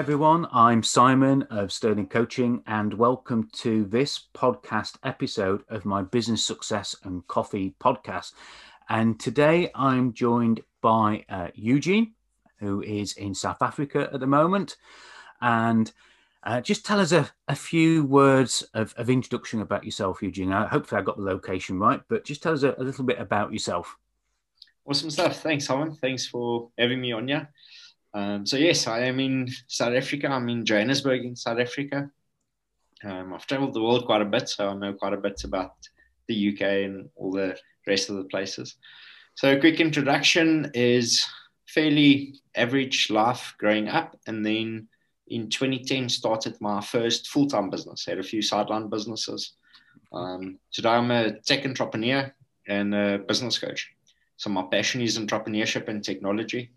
Everyone, I'm Simon of Sterling Coaching, and welcome to this podcast episode of my Business Success and Coffee podcast. And today I'm joined by uh, Eugene, who is in South Africa at the moment. And uh, just tell us a, a few words of, of, introduction about yourself, Eugene. Uh, hopefully, I got the location right, but just tell us a, a, little bit about yourself. Awesome stuff. Thanks, Simon. Thanks for having me on here. Um, so, yes, I am in South Africa. I'm in Johannesburg, in South Africa. Um, I've traveled the world quite a bit, so I know quite a bit about the UK and all the rest of the places. So, a quick introduction is fairly average life growing up, and then in 2010 started my first full-time business. I had a few sideline businesses. Um, today I'm a tech entrepreneur and a business coach. So my passion is entrepreneurship and technology,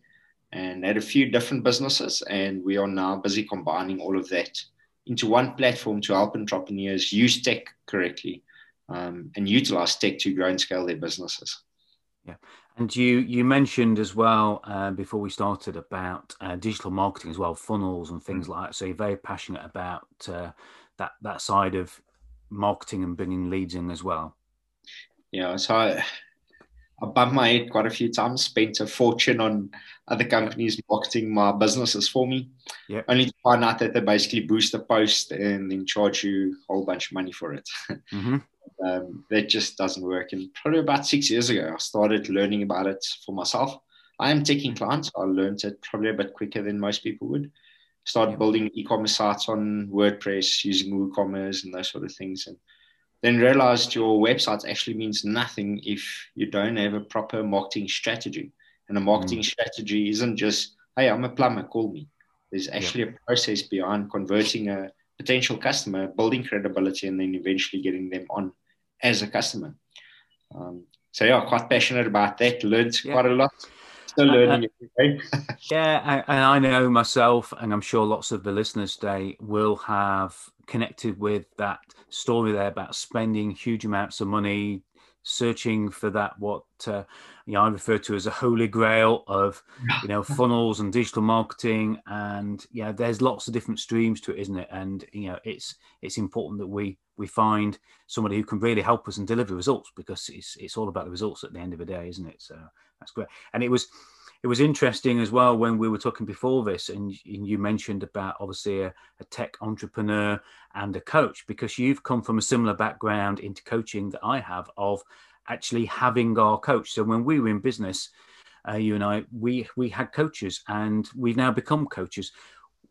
and had a few different businesses, and we are now busy combining all of that into one platform to help entrepreneurs use tech correctly um, and utilize tech to grow and scale their businesses. Yeah, and you you mentioned as well uh, before we started about uh, digital marketing as well, funnels and things mm. like that. So you're very passionate about uh, that that side of marketing and bringing leads in as well. Yeah, so I, I bumped my head quite a few times, spent a fortune on other companies marketing my businesses for me. Yeah. Only to find out that they basically boost a post and then charge you a whole bunch of money for it. Mm-hmm um, that just doesn't work. And probably about six years ago, I started learning about it for myself. I am taking clients. I learned it probably a bit quicker than most people would. Started building e-commerce sites on WordPress using WooCommerce and those sort of things. And then realized your website actually means nothing if you don't have a proper marketing strategy. And a marketing mm. strategy isn't just, hey, I'm a plumber, call me. There's actually yeah. a process behind converting a potential customer, building credibility, and then eventually getting them on as a customer. Um, so yeah, quite passionate about that. Learned yeah. quite a lot. Still learning uh, yeah, and I know myself, and I'm sure lots of the listeners today will have connected with that story there about spending huge amounts of money searching for that what uh, you know I refer to as a holy grail of you know funnels and digital marketing. And yeah there's lots of different streams to it isn't it? And you know it's it's important that we we find somebody who can really help us and deliver results because it's it's all about the results at the end of the day isn't it? So that's great. And it was it was interesting as well when we were talking before this and you mentioned about obviously a, a, tech entrepreneur and a coach because you've come from a similar background into coaching that i have of actually having our coach. So when we were in business uh, you and i we we had coaches and we've now become coaches.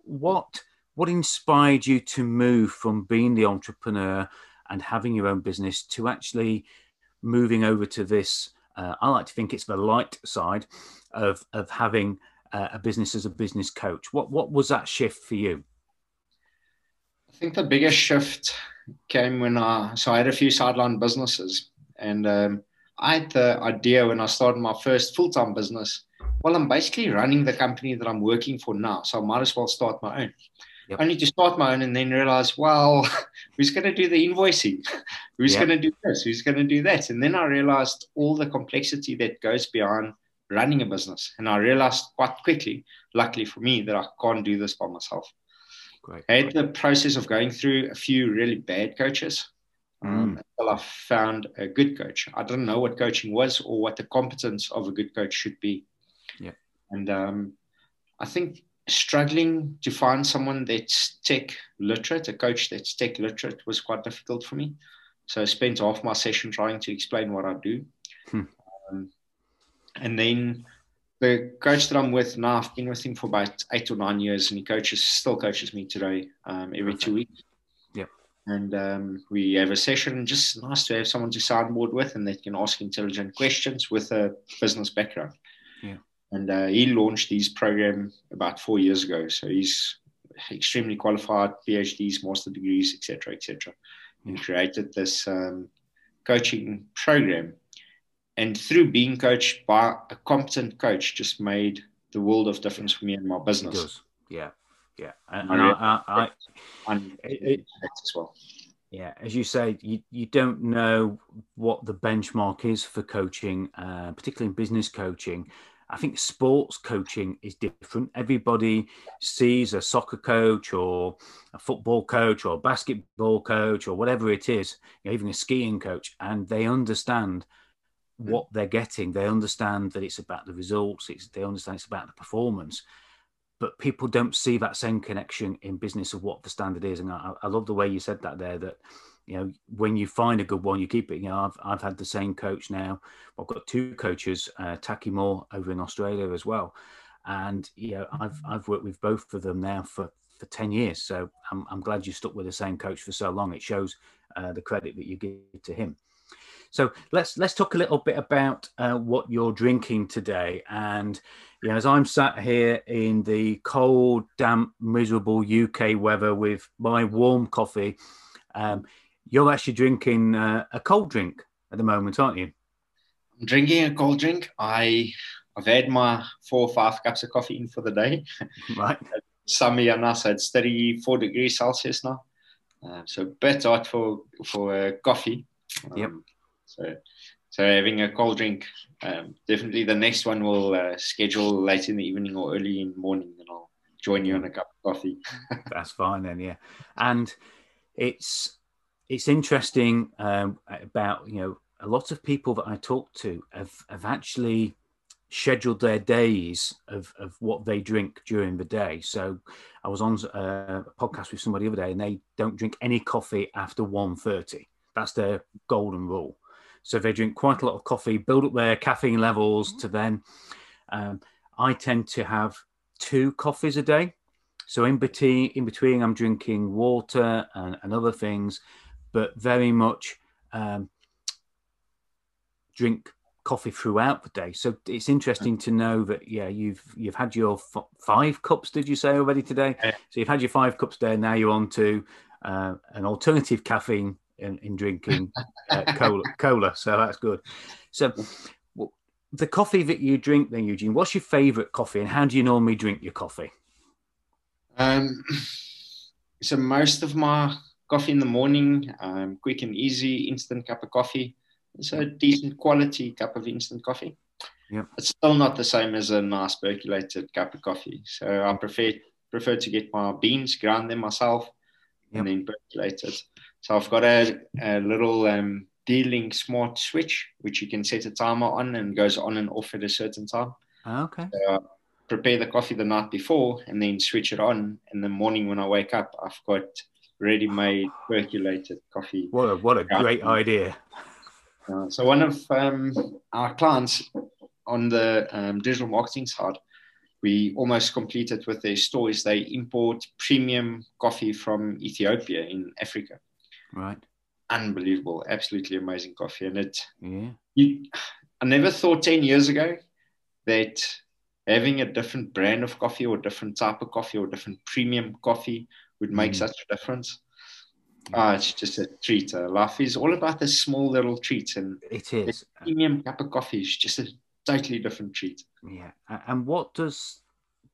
What what inspired you to move from being the entrepreneur and having your own business to actually moving over to this uh, i like to think it's the light side of of having uh, a business as a business coach. What what was that shift for you? I think the biggest shift came when I so I had a few sideline businesses, and um, I had the idea when I started my first full time business. Well, I'm basically running the company that I'm working for now, so I might as well start my own. Yep. Only to start my own and then realize, well, who's going to do the invoicing? Who's yep. going to do this? Who's going to do that? And then I realized all the complexity that goes beyond running a business. And I realized quite quickly, luckily for me, that I can't do this by myself. Great. I had the process of going through a few really bad coaches um, mm. until I found a good coach. I didn't know what coaching was or what the competence of a good coach should be. Yeah. And um, I think struggling to find someone that's tech literate, a coach that's tech literate, was quite difficult for me. So I spent half my session trying to explain what I do. Hmm. Um, and then the coach that I'm with now, I've been with him for about eight or nine years, and he coaches, still coaches me today um, every two weeks. Yeah. And um, we have a session. Just nice to have someone to soundboard with, and they can ask intelligent questions with a business background. Yeah. And uh, he launched his program about four years ago. So he's extremely qualified PhDs, master degrees, etc., etc., and created this um, coaching program. And through being coached by a competent coach, just made the world of difference for me and my business. It does. Yeah, yeah, and, and I, I, I, it, as well. Yeah, as you say, you, you don't know what the benchmark is for coaching, uh, particularly in business coaching. I think sports coaching is different. Everybody sees a soccer coach or a football coach or a basketball coach or whatever it is, you know, even a skiing coach, and they understand hmm. what they're getting. They understand that it's about the results. It's, they understand it's about the performance but people don't see that same connection in business of what the standard is. And I, I, love the way you said that there. That you know, when you find a good one, you keep it. You know, I've I've had the same coach now. I've got two coaches, uh, Taki Moore over in Australia as well, and you know, I've I've worked with both of them now for for ten years. So I'm I'm glad you stuck with the same coach for so long. It shows uh, the credit that you give to him. So let's let's talk a little bit about uh, what you're drinking today. And you know, as I'm sat here in the cold, damp, miserable UK weather with my warm coffee, um, you're actually drinking uh, a cold drink at the moment, aren't you? I'm drinking a cold drink. I I've had my four or five cups of coffee in for the day. Right. Summer now, so it's 34 degrees Celsius now. Uh, so a bit hot for for uh, coffee. Um, yep. So, so having a cold drink, um, definitely the next one will uh, schedule late in the evening or early in the morning, and I'll join you on a cup of coffee. That's fine then, yeah. And it's it's interesting um, about you know a lot of people that I talk to have have actually scheduled their days of, of what they drink during the day. So I was on uh, a podcast with somebody the other day and they don't drink any coffee after 1.30. That's their golden rule. So they drink quite a lot of coffee, build up their caffeine levels to then. Um, I tend to have two coffees a day. So in between, in between, I'm drinking water and, and other things, but very much um, drink coffee throughout the day. So it's interesting to know that yeah, you've you've had your f- five cups. Did you say already today? Yeah. So you've had your five cups there. Now you're on to uh, an alternative caffeine in, in drinking uh, cola, cola. So that's good. So well, the coffee that you drink then, Eugene, what's your favorite coffee and how do you normally drink your coffee? Um, so most of my coffee in the morning, um, quick and easy, instant cup of coffee. It's a decent quality cup of instant coffee. Yep. It's still not the same as a nice percolated cup of coffee. So I prefer prefer to get my beans, ground them myself, yep. and then percolate it. So I've got a, a little um, D-Link smart switch, which you can set a timer on and goes on and off at a certain time. Ah, okay. So I prepare the coffee the night before and then switch it on. In the morning when I wake up, I've got ready-made percolated coffee. What a, what a great idea. Uh, so one of um, our clients on the um, digital marketing side, we almost completed with their stores. They import premium coffee from Ethiopia in Africa. Right. Unbelievable, absolutely amazing coffee, and it. Yeah. You, I never thought ten years ago that having a different brand of coffee or different type of coffee or different premium coffee would make mm. such a difference. Ah, it's just a treat. Uh, life is all about the small little treats, and it is. premium cup of coffee is just a totally different treat. Yeah, and what does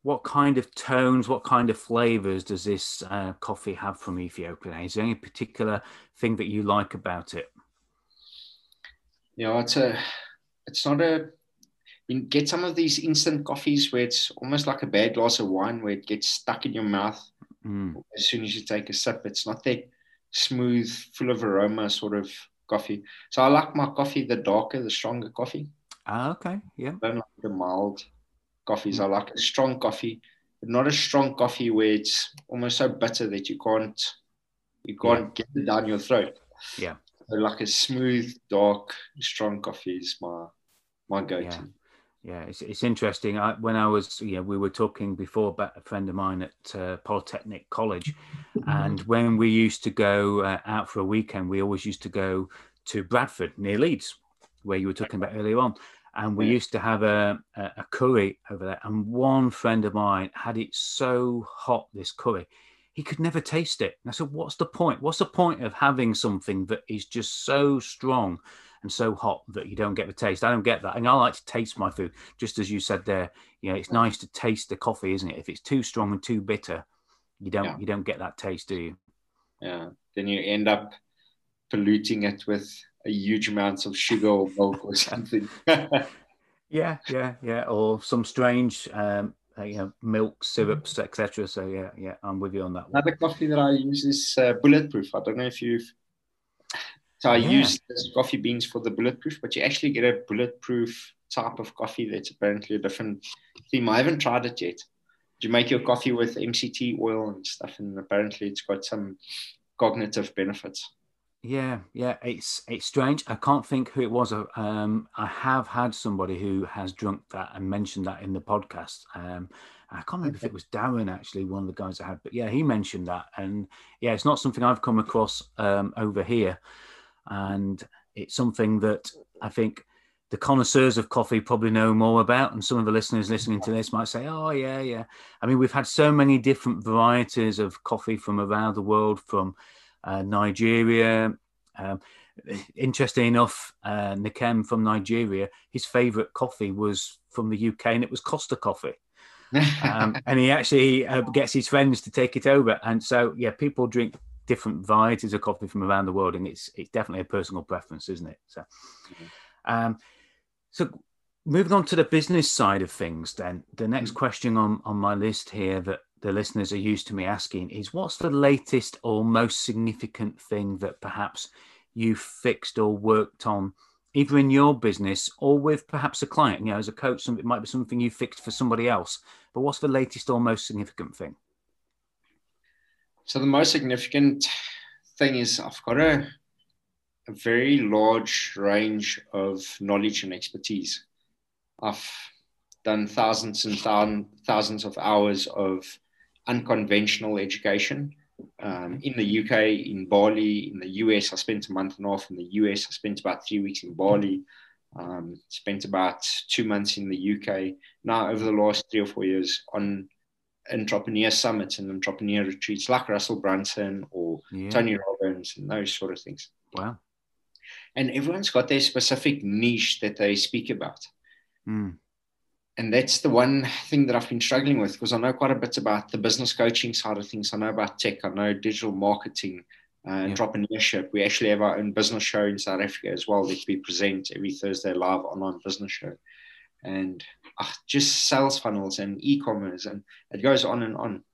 what kind of tones, what kind of flavors does this uh, coffee have from Ethiopia? Is there any particular thing that you like about it? Yeah, it's a, it's not a. You get some of these instant coffees where it's almost like a bad glass of wine where it gets stuck in your mouth mm. as soon as you take a sip. It's not that smooth, full of aroma sort of coffee. So I like my coffee the darker, the stronger coffee. Ah, okay, yeah. I don't like the mild coffees. I like a strong coffee, but not a strong coffee where it's almost so bitter that you can't you can't yeah. get it down your throat. Yeah. So like a smooth, dark, strong coffee is my my go-to. Yeah. Yeah, it's, it's interesting. I, when I was, you know, we were talking before about a friend of mine at uh, Polytechnic College, and when we used to go uh, out for a weekend, we always used to go to Bradford near Leeds, where you were talking about earlier on and we Yeah. used to have a, a a curry over there. And one friend of mine had it so hot, this curry, he could never taste it. And I said, "What's the point? What's the point of having something that is just so strong and so hot that you don't get the taste?" I don't get that, and I like to taste my food, just as you said there. You know, it's nice to taste the coffee, isn't it? If it's too strong and too bitter, you don't Yeah. you don't get that taste, do you? Yeah. Then you end up polluting it with a huge amount of sugar or milk or something. Yeah, yeah, yeah. Or some strange, um, uh, you know, milk syrups, etc. So yeah, yeah, I'm with you on that one. Another coffee that I use is uh, bulletproof. I don't know if you've. So I Yeah. use this coffee beans for the bulletproof, but you actually get a bulletproof type of coffee that's apparently a different theme. I haven't tried it yet. You make your coffee with MCT oil and stuff, and apparently it's got some cognitive benefits. Yeah, yeah. It's it's strange. I can't think who it was. Um, I have had somebody who has drunk that and mentioned that in the podcast. Um, I can't remember if it was Darren actually, one of the guys I had, but yeah, he mentioned that, and yeah, it's not something I've come across um, over here, and it's something that I think the connoisseurs of coffee probably know more about, and some of the listeners listening to this might say, "Oh, yeah, yeah." I mean, we've had so many different varieties of coffee from around the world, from uh, Nigeria. Um, interesting enough, uh, Nikem from Nigeria, his favorite coffee was from the UK, and it was Costa coffee. Um, and he actually uh, gets his friends to take it over. And so, yeah, people drink different varieties of coffee from around the world, and it's it's definitely a personal preference, isn't it? So, um, so moving on to the business side of things, then the next question on on my list here that the listeners are used to me asking is, what's the latest or most significant thing that perhaps you fixed or worked on? Either in your business or with perhaps a client, you know, as a coach, it might be something you fixed for somebody else. But what's the latest or most significant thing? So the most significant thing is I've got a, a very large range of knowledge and expertise. I've done thousands and thou- thousands of hours of unconventional education um, in the UK, in Bali, in the US. I spent a month and a half in the US. I spent about three weeks in Bali. Um, spent about two months in the UK. Now, over the last three or four years, on entrepreneur summits and entrepreneur retreats like Russell Brunson or Yeah. Tony Robbins and those sort of things. Wow. And everyone's got their specific niche that they speak about. Mm. And that's the one thing that I've been struggling with because I know quite a bit about the business coaching side of things. I know about tech, I know digital marketing, uh, Yeah. entrepreneurship. We actually have our own business show in South Africa as well that we present every Thursday live online business show. And uh, just sales funnels and e-commerce and it goes on and on.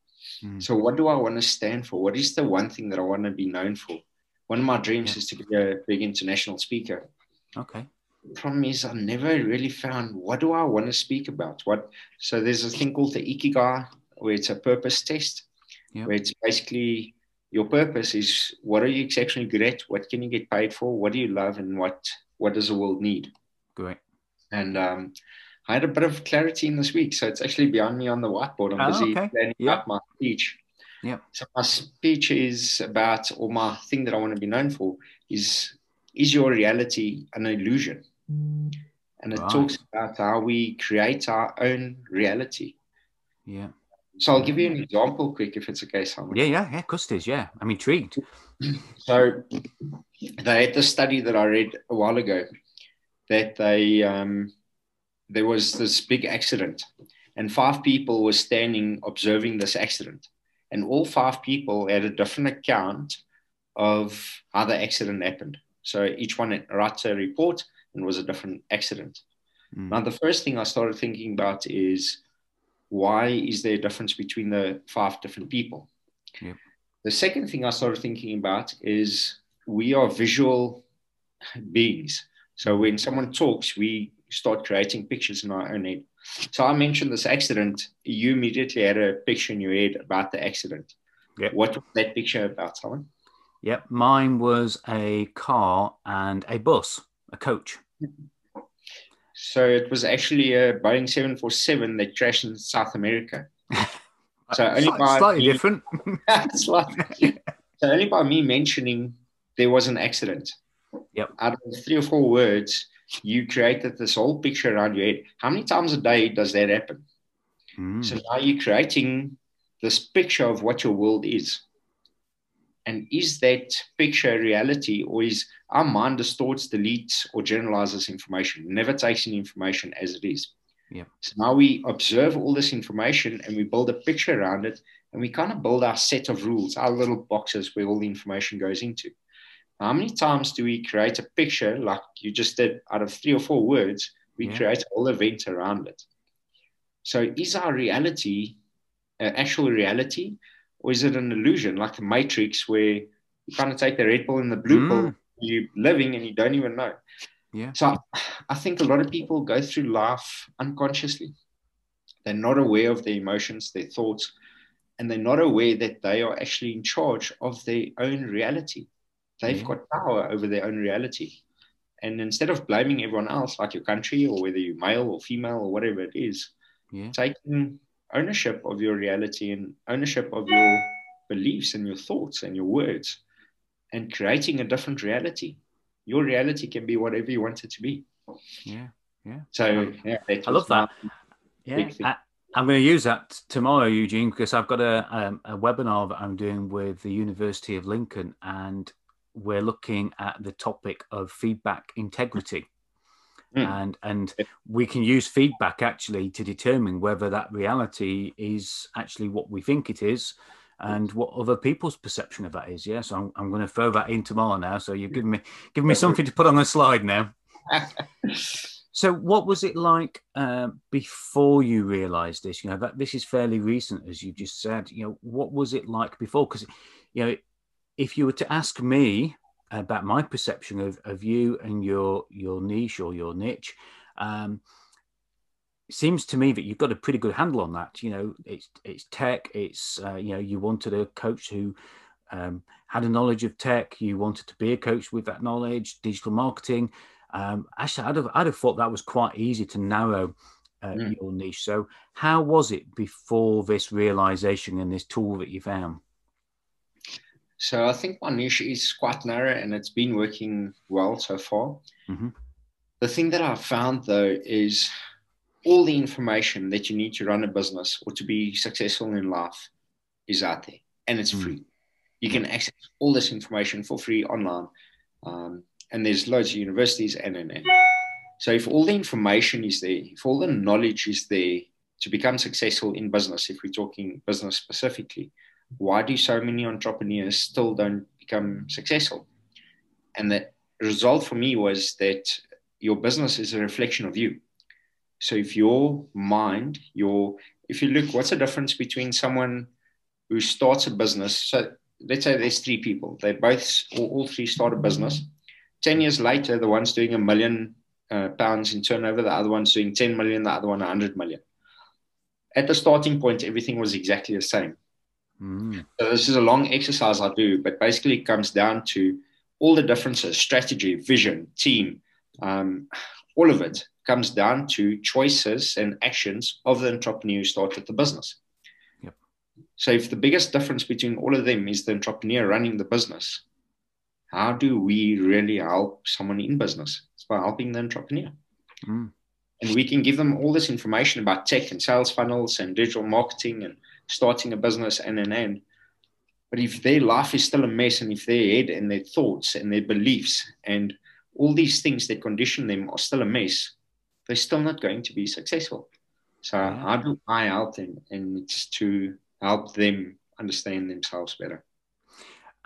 Mm. So what do I want to stand for? What is the one thing that I want to be known for? One of my dreams Yeah. is to be a big international speaker. Okay. Problem is, I never really found what do I want to speak about. What so there's a thing called the Ikigai, where it's a purpose test, Yeah. where it's basically your purpose is what are you exceptionally good at, what can you get paid for, what do you love, and what what does the world need. Great. And um, I had a bit of clarity in this week, so it's actually behind me on the whiteboard. I'm Oh, busy okay. planning Yeah. out my speech. Yeah. So my speech is about, or my thing that I want to be known for is, is your reality an illusion? And it Right. talks about how we create our own reality. Yeah. So I'll give you an example quick, if it's okay, Simon. Yeah. Yeah. Yeah. Custis. Yeah. I'm intrigued. So they had this study that I read a while ago that they um, there was this big accident, and five people were standing observing this accident, and all five people had a different account of how the accident happened. So each one wrote a report and it was a different accident. Mm. Now the first thing I started thinking about is why is there a difference between the five different people? The second thing I started thinking about is we are visual beings. So when someone talks, we start creating pictures in our own head. So I mentioned this accident. You immediately had a picture in your head about the accident. Yep. What was that picture about, Simon? Yep. Mine was a car and a bus, a coach. So it was actually a Boeing 747 that crashed in South America. So only Slight- by slightly me- different. Like- so only by me mentioning there was an accident. Yep. Out of three or four words, you created this whole picture around your head. How many times a day does that happen? Mm. So now you're creating this picture of what your world is. And is that picture reality, or is our mind distorts, deletes, or generalizes information, never takes in information as it is? Yeah. So now we observe all this information and we build a picture around it, and we kind of build our set of rules, our little boxes where all the information goes into. How many times do we create a picture like you just did out of three or four words? We yeah. create all whole event around it. So, is our reality uh, actual reality, or is it an illusion like the Matrix where you kind of take the red pill and the blue mm. pill, you're living and you don't even know? Yeah. So, I think a lot of people go through life unconsciously. They're not aware of their emotions, their thoughts, and they're not aware that they are actually in charge of their own reality. They've yeah. got power over their own reality. And instead of blaming everyone else, like your country or whether you're male or female or whatever it is, yeah. taking ownership of your reality and ownership of your beliefs and your thoughts and your words and creating a different reality. Your reality can be whatever you want it to be. Yeah. Yeah. So yeah, I love that. Yeah. I, am going to use that tomorrow, Eugene, because I've got a, um, a webinar that I'm doing with the University of Lincoln, and we're looking at the topic of feedback integrity. Mm. And and we can use feedback actually to determine whether that reality is actually what we think it is, and what other people's perception of that is. Yeah? so I'm, I'm going to throw that in tomorrow now. So you've given me given me something to put on a slide now. so what was it like uh, before you realised this? You know that this is fairly recent, as you just said. You know what was it like before? Because you know if you were to ask me about my perception of, of you and your your niche or your niche, um, it seems to me that you've got a pretty good handle on that. You know, it's it's tech. It's uh, you know you wanted a coach who um, had a knowledge of tech. You wanted to be a coach with that knowledge, digital marketing. Um, actually, I'd have, I'd have thought that was quite easy to narrow uh, mm. your niche. So, how was it before this realization and this tool that you found? So I think my niche is quite narrow and it's been working well so far. Mm-hmm. The thing that I've found though is all the information that you need to run a business or to be successful in life is out there and it's mm-hmm. free. You can access all this information for free online. Um, and there's loads of universities and, and, and. So if all the information is there, if all the knowledge is there to become successful in business, if we're talking business specifically, why do so many entrepreneurs still don't become successful? And the result for me was that your business is a reflection of you. So if your mind, your if you look, what's the difference between someone who starts a business? So let's say there's three people. They both all, all three start a business. Ten years later, the one's doing a million uh, pounds in turnover, the other one's doing 10 million, the other one 100 million. At the starting point, everything was exactly the same. Mm. So this is a long exercise I do, but basically it comes down to all the differences, strategy, vision, team, um, all of it comes down to choices and actions of the entrepreneur who started the business. Yep. So if the biggest difference between all of them is the entrepreneur running the business, how do we really help someone in business? It's by helping the entrepreneur. Mm. And we can give them all this information about tech and sales funnels and digital marketing and starting a business and an end. But if their life is still a mess and if their head and their thoughts and their beliefs and all these things that condition them are still a mess, they're still not going to be successful. So how do I help them? And it's to help them understand themselves better.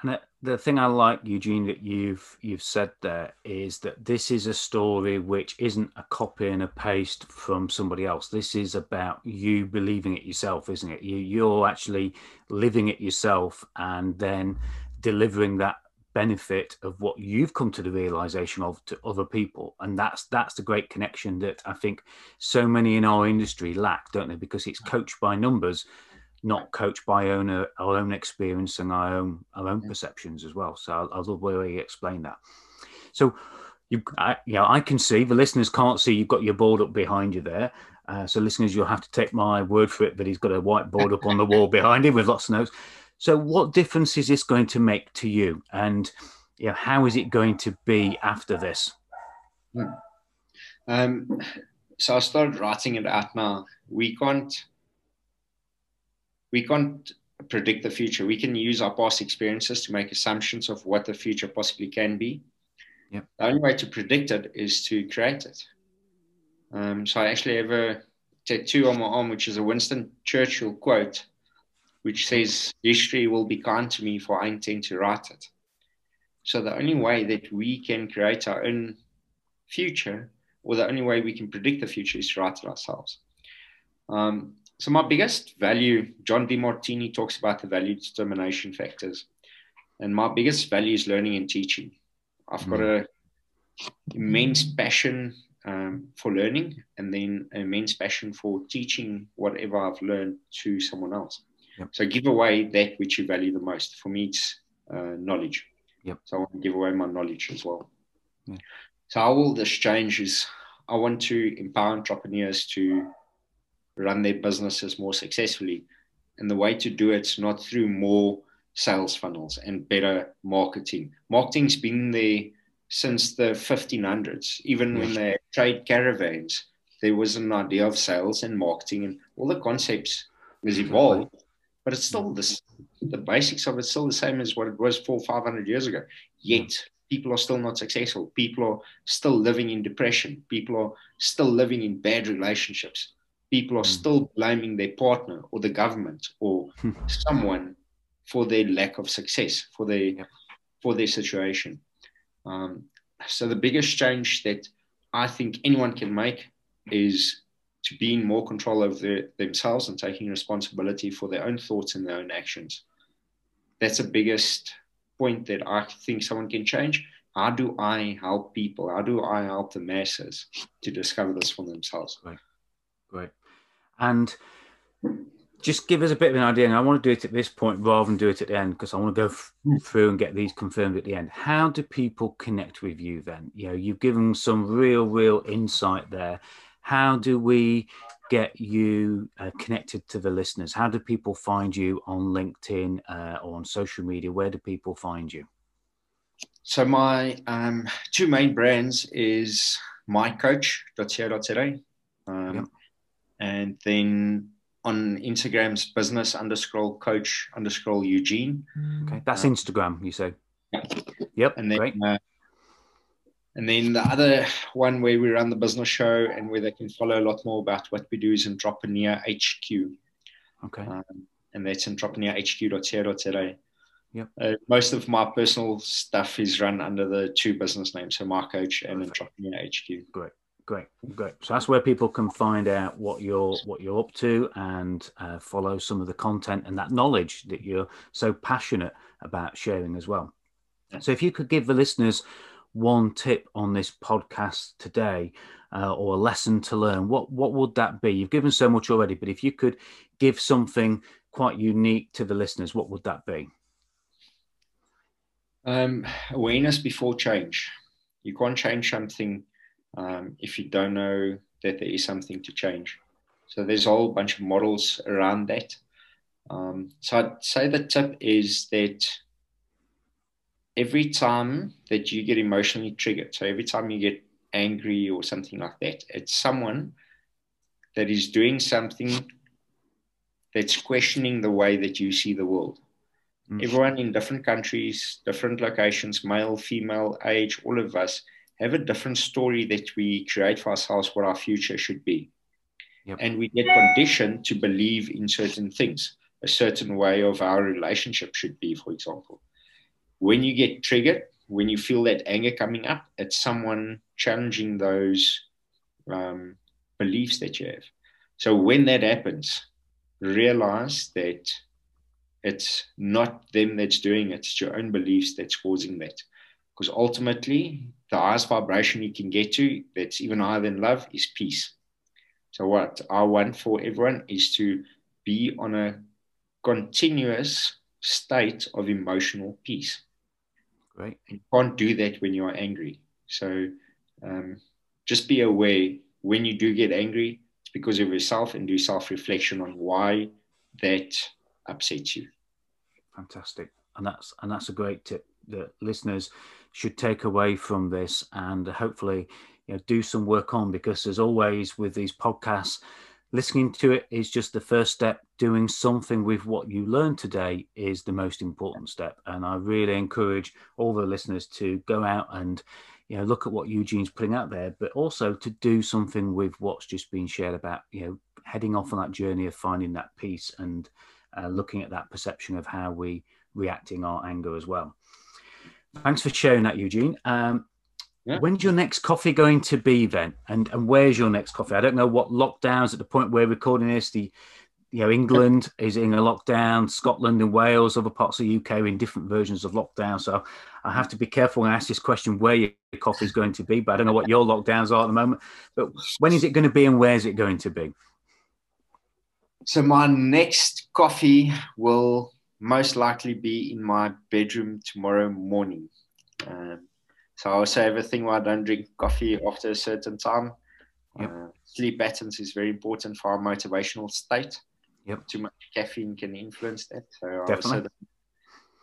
And the thing I like, Eugene, that you've you've said there is that this is a story which isn't a copy and a paste from somebody else. This is about you believing it yourself, isn't it? You you're actually living it yourself and then delivering that benefit of what you've come to the realization of to other people and that's that's the great connection that i think so many in our industry lack don't they because it's coached by numbers not coached by own, our own experience and our own our own perceptions as well. So I, I love the way you explain that. So you, I, yeah, I can see the listeners can't see. You've got your board up behind you there. Uh, so listeners, you'll have to take my word for it that he's got a whiteboard up on the wall behind him with lots of notes. So what difference is this going to make to you? And yeah, how is it going to be after this? Hmm. Um, so I started writing it at now. We can't we can't predict the future. We can use our past experiences to make assumptions of what the future possibly can be. Yep. The only way to predict it is to create it. Um, so I actually have a tattoo on my arm, which is a Winston Churchill quote, which says, History will be kind to me, for I intend to write it. So the only way that we can create our own future, or the only way we can predict the future, is to write it ourselves. Um, so my biggest value, John Demartini talks about the value determination factors, and my biggest value is learning and teaching. I've got mm. a immense passion um, for learning, and then an immense passion for teaching whatever I've learned to someone else. Yep. So give away that which you value the most. For me, it's uh, knowledge. Yep. So I want to give away my knowledge as well. Yeah. So how will this change is I want to empower entrepreneurs to run their businesses more successfully. And the way to do it's not through more sales funnels and better marketing. Marketing's been there since the 1500s. Even when they trade caravans, there was an idea of sales and marketing, and all the concepts was mm-hmm. evolved, but it's still this. The basics of it's still the same as what it was four, five hundred years ago. Yet people are still not successful. People are still living in depression. People are still living in bad relationships. People are mm. still blaming their partner or the government or someone for their lack of success, for their yeah. for their situation. Um, so the biggest change that I think anyone can make is to be in more control over their, themselves and taking responsibility for their own thoughts and their own actions. That's the biggest point that I think someone can change. How do I help people? How do I help the masses to discover this for themselves? Right, right. And just give us a bit of an idea. And I want to do it at this point rather than do it at the end because I want to go f- hmm. through and get these confirmed at the end. How do people connect with you then? You know, you've given some real, real insight there. How do we get you uh, connected to the listeners? How do people find you on LinkedIn uh, or on social media? Where do people find you? So my um, two main brands is mycoach.co.za um, yep. And then on Instagram's business underscore coach underscore Eugene. Okay, that's uh, Instagram, you say? Yeah. Yep. And then, great. Uh, and then the other one where we run the business show and where they can follow a lot more about what we do is Entrepreneur HQ. Okay. Um, and that's entrepreneurhq.co.za. Yep. Uh, most of my personal stuff is run under the two business names, so My Coach and Entrepreneur HQ. Great. Great, great. So that's where people can find out what you're what you're up to and uh, follow some of the content and that knowledge that you're so passionate about sharing as well. So if you could give the listeners one tip on this podcast today uh, or a lesson to learn, what what would that be? You've given so much already, but if you could give something quite unique to the listeners, what would that be? Um, awareness before change. You can't change something um, if you don't know that there is something to change. So there's a whole bunch of models around that. Um, so I'd say the tip is that every time that you get emotionally triggered, so every time you get angry or something like that, it's someone that is doing something that's questioning the way that you see the world. Mm. Everyone in different countries, different locations, male, female, age, all of us have a different story that we create for ourselves what our future should be. Yep. And we get conditioned to believe in certain things, a certain way of our relationship should be, for example. When you get triggered, when you feel that anger coming up, it's someone challenging those um, beliefs that you have. So when that happens, realize that it's not them that's doing it, it's your own beliefs that's causing that. Because ultimately, the highest vibration you can get to, that's even higher than love, is peace. So, what I want for everyone is to be on a continuous state of emotional peace. Great. You can't do that when you are angry. So, um, just be aware when you do get angry, it's because of yourself and do self reflection on why that upsets you. Fantastic. And that's and that's a great tip that listeners should take away from this and hopefully you know do some work on because as always with these podcasts listening to it is just the first step. Doing something with what you learned today is the most important step. And i really encourage all the listeners to go out and you know look at what eugene's putting out there but also to do something with what's just been shared about you know heading off on that journey of finding that peace and uh, looking at that perception of how we reacting our anger as well thanks for sharing that eugene um, yeah. When's your next coffee going to be then? And and where's your next coffee? I don't know what lockdowns at the point we're recording this. The you know England is in a lockdown, Scotland and Wales, other parts of the UK are in different versions of lockdown. So I have to be careful when I ask this question where your coffee is going to be. But I don't know what your lockdowns are at the moment. But when is it going to be and where is it going to be? So my next coffee will most likely be in my bedroom tomorrow morning. Um, so I would say everything where I don't drink coffee after a certain time. Yep. Uh, sleep patterns is very important for our motivational state. Yep. Too much caffeine can influence that. So Definitely.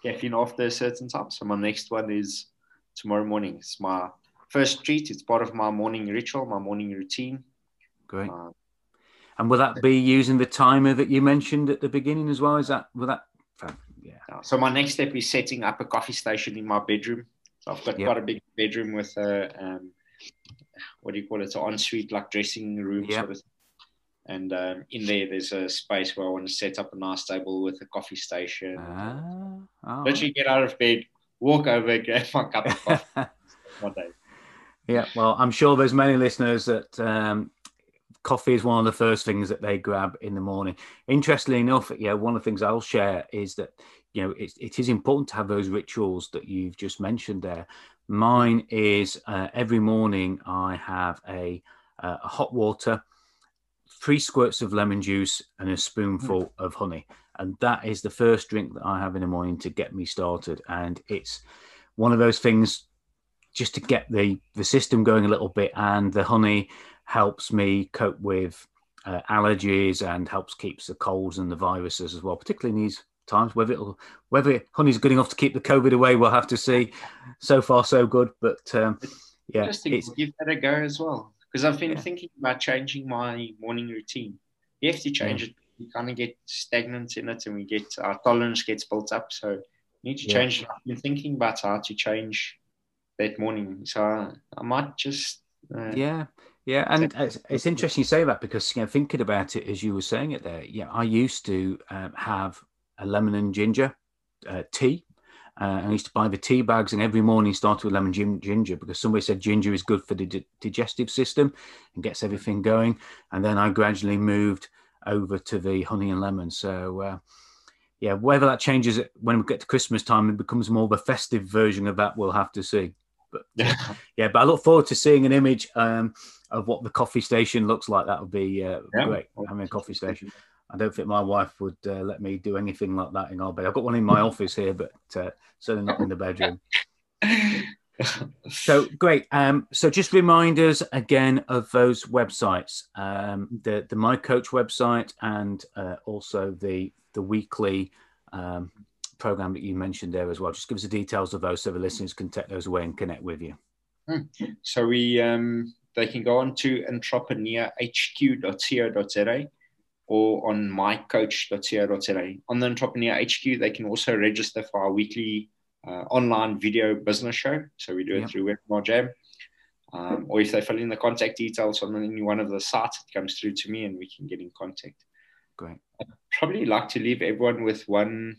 caffeine after a certain time. So my next one is tomorrow morning. It's my first treat. It's part of my morning ritual, my morning routine. Great. Uh, and will that be using the timer that you mentioned at the beginning as well? Is that will that? Yeah. So my next step is setting up a coffee station in my bedroom. So I've got yep. quite a big bedroom with a um, what do you call it? It's an ensuite like dressing room yep. sort of. And um, in there, there's a space where I want to set up a nice table with a coffee station. Uh, oh. Literally get out of bed, walk over, get my cup of coffee. one day. Yeah, well, I'm sure there's many listeners that um, coffee is one of the first things that they grab in the morning. Interestingly enough, yeah, one of the things I'll share is that you know it, it is important to have those rituals that you've just mentioned there mine is uh, every morning i have a, uh, a, hot water three squirts of lemon juice and a spoonful mm. of honey and that is the first drink that i have in the morning to get me started and it's one of those things just to get the the system going a little bit and the honey helps me cope with uh, allergies and helps keeps the colds and the viruses as well particularly in these times. Whether it'll, whether honey's good enough to keep the COVID away, we'll have to see. So far, so good. But um, yeah, it's, give that a go as well. Because I've been yeah. thinking about changing my morning routine. You have to change yeah. it. You kind of get stagnant in it, and we get our tolerance gets built up. So you need to change it. I've been thinking about how to change that morning. So I, I might just uh, yeah. Yeah, and it's, it's, interesting you say that because you know thinking about it as you were saying it there. Yeah, I used to um, have a lemon and ginger uh, tea. Uh, I used to buy the tea bags, and every morning started with lemon gin- ginger because somebody said ginger is good for the di- digestive system and gets everything going. And then I gradually moved over to the honey and lemon. So, uh, yeah, whether that changes when we get to Christmas time, it becomes more of a festive version of that. We'll have to see. But yeah, yeah but I look forward to seeing an image um, of what the coffee station looks like. That would be uh, yeah. great. Having a coffee station. I don't think my wife would uh, let me do anything like that in our bed. I've got one in my office here, but uh, certainly not in the bedroom. so great. Um, so just remind us again of those websites, um, the the My Coach website, and uh, also the the weekly um, program that you mentioned there as well. Just give us the details of those so the listeners can take those away and connect with you. Hmm. So we um, they can go on to entrepreneurhq.co.za or on mycoach.co.za. On the Entrepreneur HQ, they can also register for our weekly uh, online video business show. So we do it yep. through WebinarJam. Um, or if they fill in the contact details on any one of the sites, it comes through to me and we can get in contact. Great. I'd probably like to leave everyone with one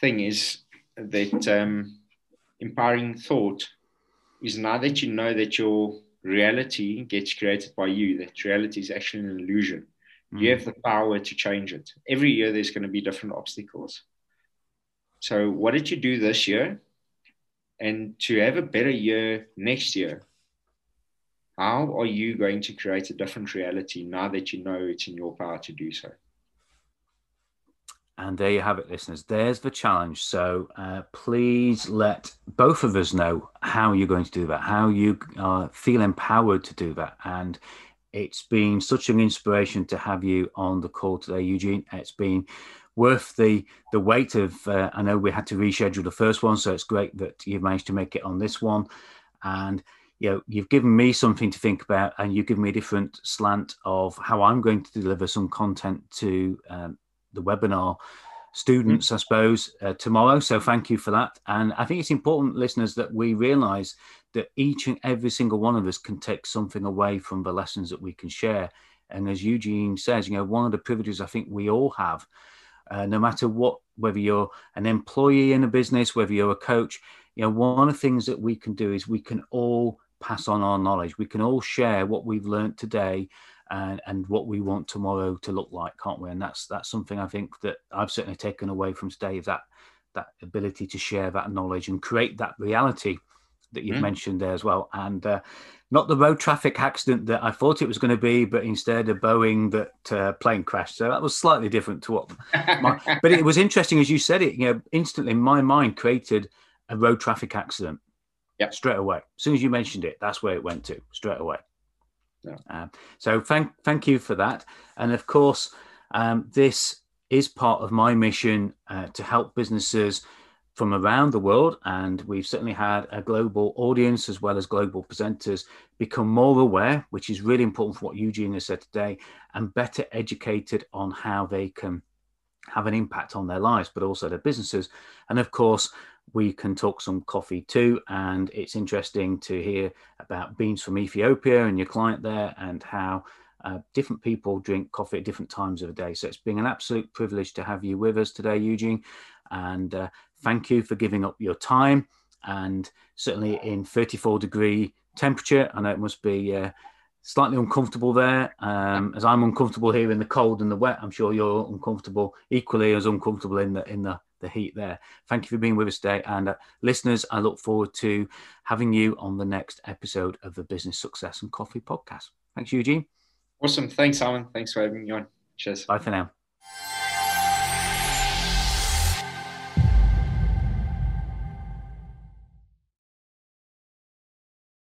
thing is that um, empowering thought is now that you know that your reality gets created by you, that reality is actually an illusion you hmm. have the power to change it. Every year, there's going to be different obstacles. So, what did you do this year? And to have a better year next year, how are you going to create a different reality now that you know it's in your power to do so? And there you have it, listeners. There's the challenge. So uh, please let both of us know how you're going to do that, how you uh, feel empowered to do that. And it's been such an inspiration to have you on the call today, Eugene. It's been worth the the wait of. Uh, I know we had to reschedule the first one, so it's great that you've managed to make it on this one. And you know, you've given me something to think about, and you've given me a different slant of how I'm going to deliver some content to um, the webinar students, mm-hmm. I suppose, uh, tomorrow. So thank you for that. And I think it's important, listeners, that we realise that each and every single one of us can take something away from the lessons that we can share. And as Eugene says, you know, one of the privileges I think we all have, uh, no matter what, whether you're an employee in a business, whether you're a coach, you know, one of the things that we can do is we can all pass on our knowledge. We can all share what we've learned today and, and what we want tomorrow to look like, can't we? And that's that's something I think that I've certainly taken away from today that that ability to share that knowledge and create that reality that you've mm. mentioned there as well. And uh, not the road traffic accident that I thought it was going to be, but instead a Boeing that uh, plane crashed. So that was slightly different to what. My, but it was interesting as you said it. You know, instantly my mind created a road traffic accident. Yeah. Straight away. As soon as you mentioned it, that's where it went to straight away. Yeah. Um, so thank thank you for that. And of course, um, this is part of my mission uh, to help businesses from around the world, and we've certainly had a global audience as well as global presenters become more aware, which is really important for what Eugene has said today, and better educated on how they can have an impact on their lives, but also their businesses. And of course, we can talk some coffee too. And it's interesting to hear about beans from Ethiopia and your client there and how uh, different people drink coffee at different times of the day. So it's been an absolute privilege to have you with us today, Eugene. And uh, thank you for giving up your time. And certainly in 34 degree temperature, I know it must be uh, slightly uncomfortable there. Um, as I'm uncomfortable here in the cold and the wet, I'm sure you're uncomfortable, equally as uncomfortable in the in the the heat there. Thank you for being with us today. And uh, listeners, I look forward to having you on the next episode of the Business Success and Coffee podcast. Thanks, Eugene. Awesome. Thanks, Simon. Thanks for having me on. Cheers. Bye for now.